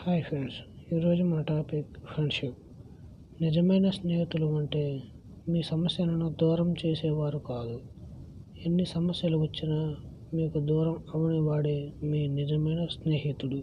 Hi friends ఈరోజు మన topic friendship. నిజమైన స్నేహితులు అంటే మీ సమస్యలను దూరం చేసేవారు కాదు. ఎన్ని సమస్యలు వచ్చినా మీకు దూరం అవనివాడే మీ నిజమైన స్నేహితుడు.